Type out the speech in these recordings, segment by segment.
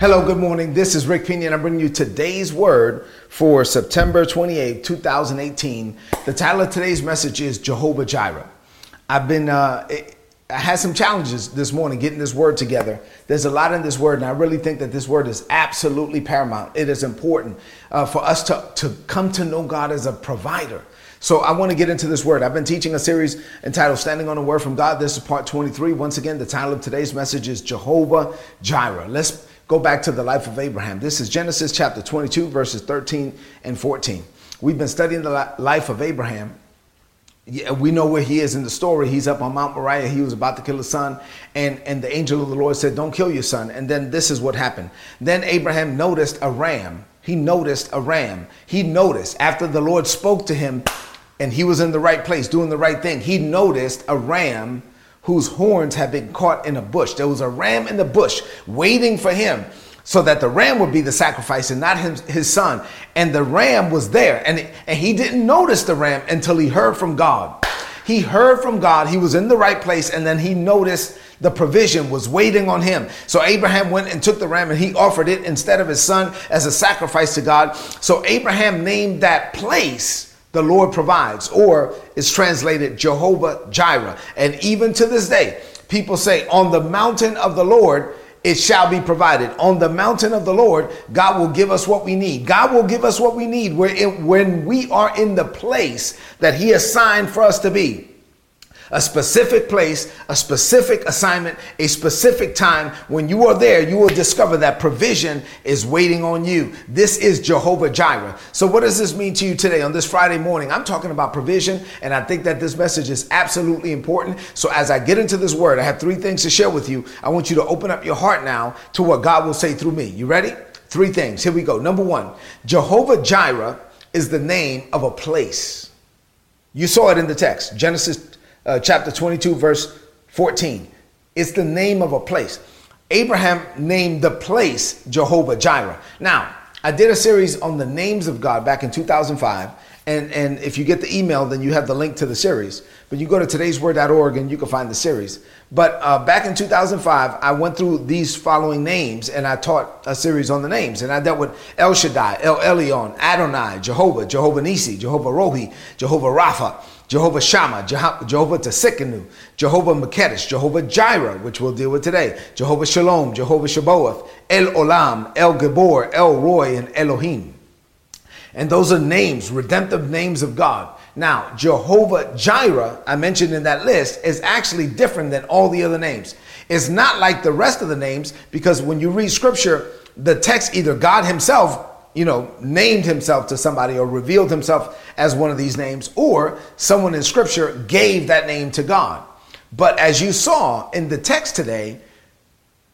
Hello, good morning. This is Rick Pina, and I'm bringing you today's word for September 28, 2018. The title of today's message is Jehovah Jireh. I've been, uh, I had some challenges this morning getting this word together. There's a lot in this word, and I really think that this word is absolutely paramount. It is important uh, for us to, to come to know God as a provider. So I want to get into this word. I've been teaching a series entitled Standing on the Word from God. This is part 23. Once again, the title of today's message is Jehovah Jireh. Let's go back to the life of Abraham. This is Genesis chapter 22, verses 13 and 14. We've been studying the life of Abraham. We know where he is in the story. He's up on Mount Moriah. He was about to kill his son. And, and the angel of the Lord said, Don't kill your son. And then this is what happened. Then Abraham noticed a ram. He noticed a ram. He noticed after the Lord spoke to him and he was in the right place doing the right thing. He noticed a ram whose horns had been caught in a bush. There was a ram in the bush waiting for him so that the ram would be the sacrifice and not his, his son. And the ram was there. And, and he didn't notice the ram until he heard from God. He heard from God, he was in the right place, and then he noticed the provision was waiting on him. So Abraham went and took the ram and he offered it instead of his son as a sacrifice to God. So Abraham named that place the Lord provides, or it's translated Jehovah Jireh. And even to this day, people say, On the mountain of the Lord, it shall be provided. On the mountain of the Lord, God will give us what we need. God will give us what we need when we are in the place that He assigned for us to be a specific place, a specific assignment, a specific time. When you are there, you will discover that provision is waiting on you. This is Jehovah Jireh. So, what does this mean to you today on this Friday morning? I'm talking about provision, and I think that this message is absolutely important. So, as I get into this word, I have three things to share with you. I want you to open up your heart now to what God will say through me. You ready? Three things. Here we go. Number one, Jehovah Jireh is the name of a place. You saw it in the text, Genesis uh, chapter 22, verse 14. It's the name of a place. Abraham named the place Jehovah Jireh. Now, I did a series on the names of God back in 2005. And, and if you get the email, then you have the link to the series. But you go to today'sword.org and you can find the series. But uh, back in 2005, I went through these following names and I taught a series on the names. And I dealt with El Shaddai, El Elyon, Adonai, Jehovah, Jehovah Nisi, Jehovah Rohi, Jehovah Rapha. Jehovah Shammah, Jehovah Tsidkenu, Jehovah Mekaddesh, Jehovah Jireh, which we'll deal with today, Jehovah Shalom, Jehovah Shabbaoth, El Olam, El Gibbor, El Roi, and Elohim. And those are names, redemptive names of God. Now, Jehovah Jireh, I mentioned in that list, is actually different than all the other names. It's not like the rest of the names because when you read scripture, the text, either God Himself you know, named himself to somebody or revealed himself as one of these names, or someone in scripture gave that name to God. But as you saw in the text today,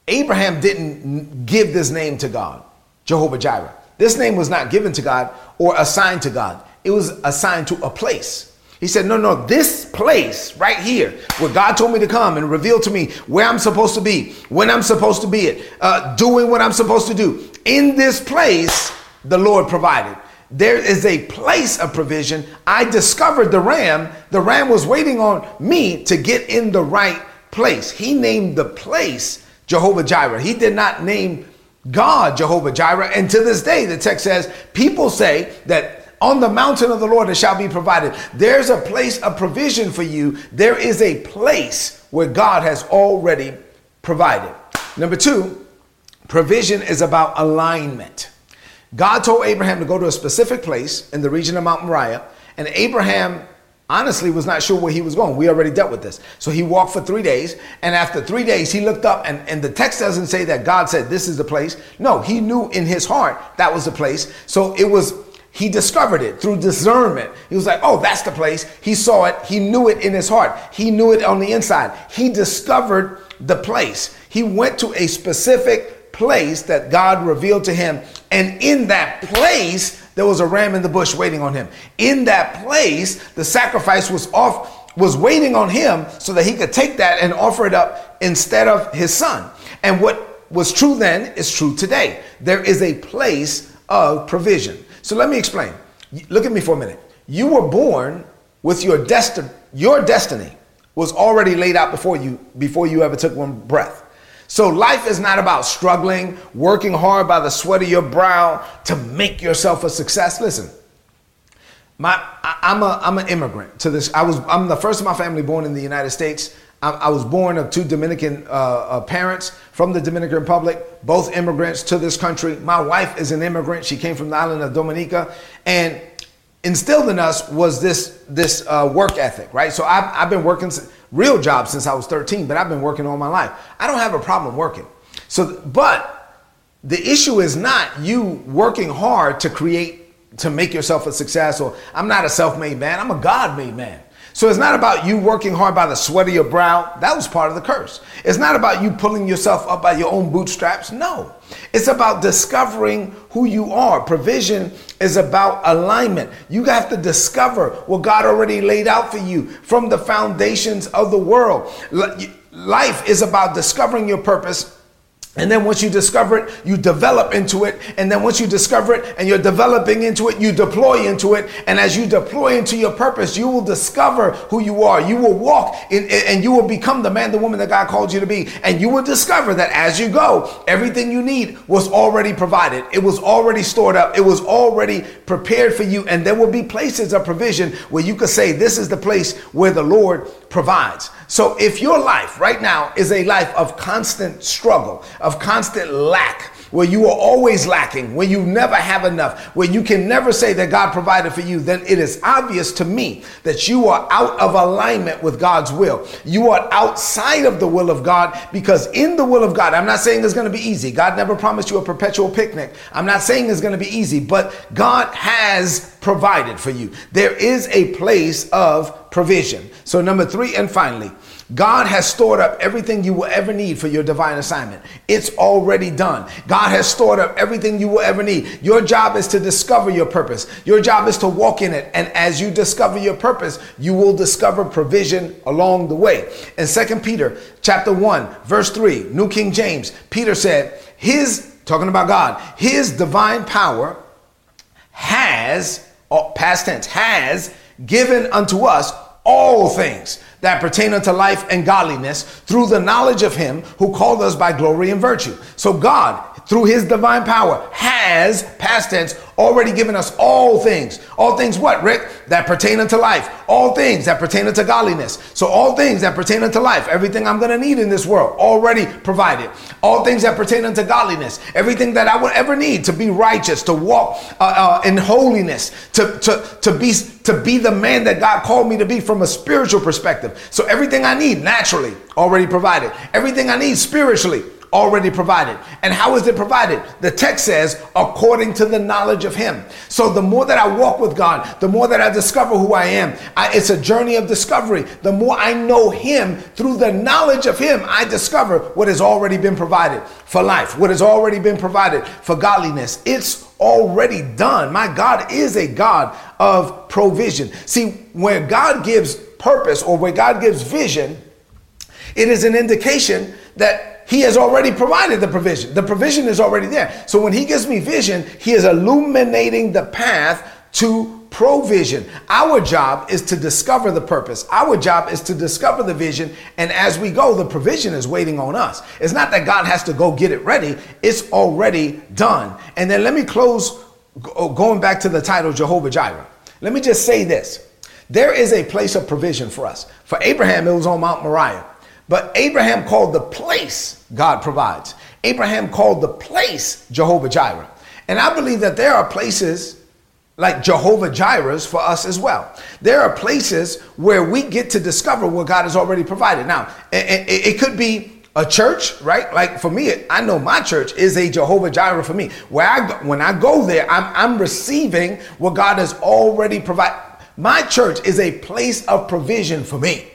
Abraham didn't give this name to God, Jehovah Jireh. This name was not given to God or assigned to God, it was assigned to a place. He said, No, no, this place right here, where God told me to come and reveal to me where I'm supposed to be, when I'm supposed to be it, uh, doing what I'm supposed to do. In this place, the Lord provided. There is a place of provision. I discovered the ram. The ram was waiting on me to get in the right place. He named the place Jehovah Jireh. He did not name God Jehovah Jireh. And to this day, the text says, people say that on the mountain of the Lord it shall be provided. There's a place of provision for you. There is a place where God has already provided. Number two, provision is about alignment. God told Abraham to go to a specific place in the region of Mount Moriah, and Abraham honestly was not sure where he was going. We already dealt with this. So he walked for three days, and after three days, he looked up, and, and the text doesn't say that God said, This is the place. No, he knew in his heart that was the place. So it was he discovered it through discernment. He was like, oh, that's the place. He saw it. He knew it in his heart. He knew it on the inside. He discovered the place. He went to a specific place that God revealed to him. And in that place, there was a ram in the bush waiting on him. In that place, the sacrifice was off, was waiting on him so that he could take that and offer it up instead of his son. And what was true then is true today. There is a place of provision. So let me explain. Look at me for a minute. You were born with your destiny. Your destiny was already laid out before you before you ever took one breath. So life is not about struggling, working hard by the sweat of your brow to make yourself a success. Listen, my I, am a I'm an immigrant to this. I was I'm the first of my family born in the United States. I, I was born of two Dominican uh, uh, parents from the Dominican Republic, both immigrants to this country. My wife is an immigrant. She came from the island of Dominica, and instilled in us was this this uh, work ethic, right? So I've, I've been working real job since I was 13, but I've been working all my life. I don't have a problem working. So, but the issue is not you working hard to create to make yourself a success. Or I'm not a self-made man. I'm a God-made man. So it's not about you working hard by the sweat of your brow. That was part of the curse. It's not about you pulling yourself up by your own bootstraps. No. It's about discovering who you are. Provision is about alignment. You have to discover what God already laid out for you from the foundations of the world. Life is about discovering your purpose and then once you discover it, you develop into it. And then once you discover it and you're developing into it, you deploy into it. And as you deploy into your purpose, you will discover who you are. You will walk in, and you will become the man, the woman that God called you to be. And you will discover that as you go, everything you need was already provided. It was already stored up. It was already prepared for you. And there will be places of provision where you could say, this is the place where the Lord provides. So if your life right now is a life of constant struggle, of constant lack, where you are always lacking, where you never have enough, where you can never say that God provided for you, then it is obvious to me that you are out of alignment with God's will. You are outside of the will of God because in the will of God, I'm not saying it's going to be easy. God never promised you a perpetual picnic. I'm not saying it's going to be easy, but God has provided for you. There is a place of provision. So, number three, and finally, God has stored up everything you will ever need for your divine assignment. It's already done. God has stored up everything you will ever need. Your job is to discover your purpose. Your job is to walk in it. And as you discover your purpose, you will discover provision along the way. In Second Peter chapter 1, verse 3, New King James, Peter said, his, talking about God, his divine power has, past tense, has given unto us all things that pertain unto life and godliness through the knowledge of him who called us by glory and virtue. So God, through his divine power, has, past tense, already given us all things. All things what, Rick? That pertain unto life. All things that pertain unto godliness. So all things that pertain unto life, everything I'm to need in this world, already provided. All things that pertain unto godliness, everything that I would ever need to be righteous, to walk uh, uh, in holiness, to, to, to, be, to be the man that God called me to be from a spiritual perspective. So everything I need naturally, already provided. Everything I need spiritually, already provided. And how is it provided? The text says, according to the knowledge of Him. So the more that I walk with God, the more that I discover who I am. I, it's a journey of discovery. The more I know Him through the knowledge of Him, I discover what has already been provided for life, what has already been provided for godliness. It's already done. My God is a God of provision. See, where God gives purpose or where God gives vision, it is an indication that he has already provided the provision. The provision is already there. So when he gives me vision, he is illuminating the path to provision. Our job is to discover the purpose. Our job is to discover the vision. And as we go, the provision is waiting on us. It's not that God has to go get it ready, it's already done. And then let me close oh, going back to the title Jehovah Jireh. Let me just say this there is a place of provision for us. For Abraham, it was on Mount Moriah. But Abraham called the place God provides. Abraham called the place Jehovah Jireh. And I believe that there are places like Jehovah Jireh's for us as well. There are places where we get to discover what God has already provided. Now, it, could be a church, right? Like for me, I know my church is a Jehovah Jireh for me. Where I go, when I go there, I'm, I'm receiving what God has already provided. My church is a place of provision for me.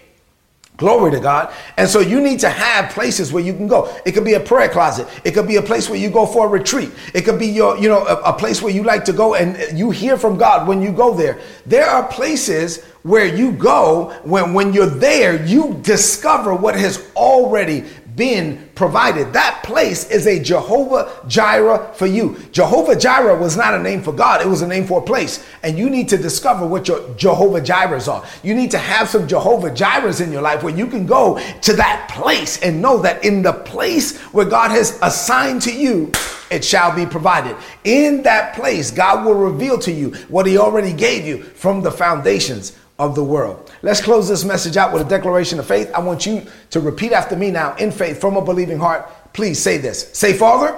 Glory to God. And so you need to have places where you can go. It could be a prayer closet. It could be a place where you go for a retreat. It could be your, you know, a, a, place where you like to go and you hear from God when you go there. There are places where you go when, when you're there, you discover what has already been provided. That place is a Jehovah Jireh for you. Jehovah Jireh was not a name for God, it was a name for a place. And you need to discover what your Jehovah Jirehs are. You need to have some Jehovah Jirehs in your life where you can go to that place and know that in the place where God has assigned to you, it shall be provided. In that place, God will reveal to you what He already gave you from the foundations of the world. Let's close this message out with a declaration of faith. I want you to repeat after me now in faith from a believing heart. Please say this. Say, Father,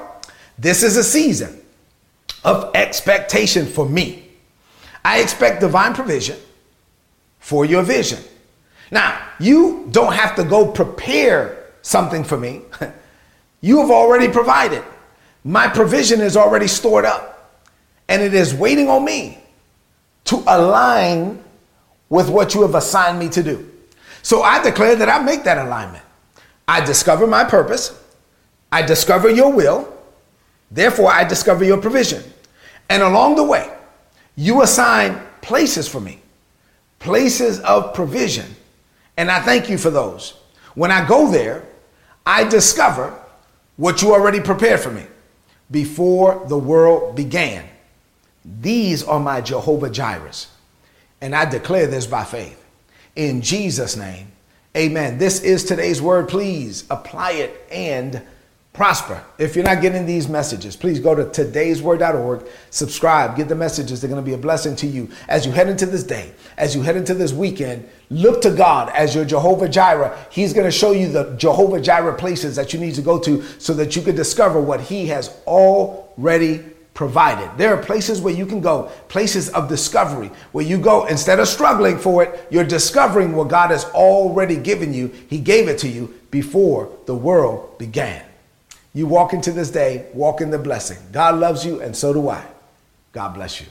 this is a season of expectation for me. I expect divine provision for your vision. Now, you don't have to go prepare something for me. you have already provided. My provision is already stored up, and it is waiting on me to align with what you have assigned me to do. So I declare that I make that alignment. I discover my purpose. I discover your will. Therefore, I discover your provision. And along the way, you assign places for me, places of provision. And I thank you for those. When I go there, I discover what you already prepared for me before the world began. These are my Jehovah Jirehs. And I declare this by faith. In Jesus' name, amen. This is today's word. Please apply it and prosper. If you're not getting these messages, please go to today'sword.org, subscribe, get the messages. They're going to be a blessing to you as you head into this day, as you head into this weekend. Look to God as your Jehovah Jireh. He's going to show you the Jehovah Jireh places that you need to go to so that you can discover what He has already provided. There are places where you can go, places of discovery, where you go instead of struggling for it, you're discovering what God has already given you. He gave it to you before the world began. You walk into this day, walk in the blessing. God loves you, and so do I. God bless you.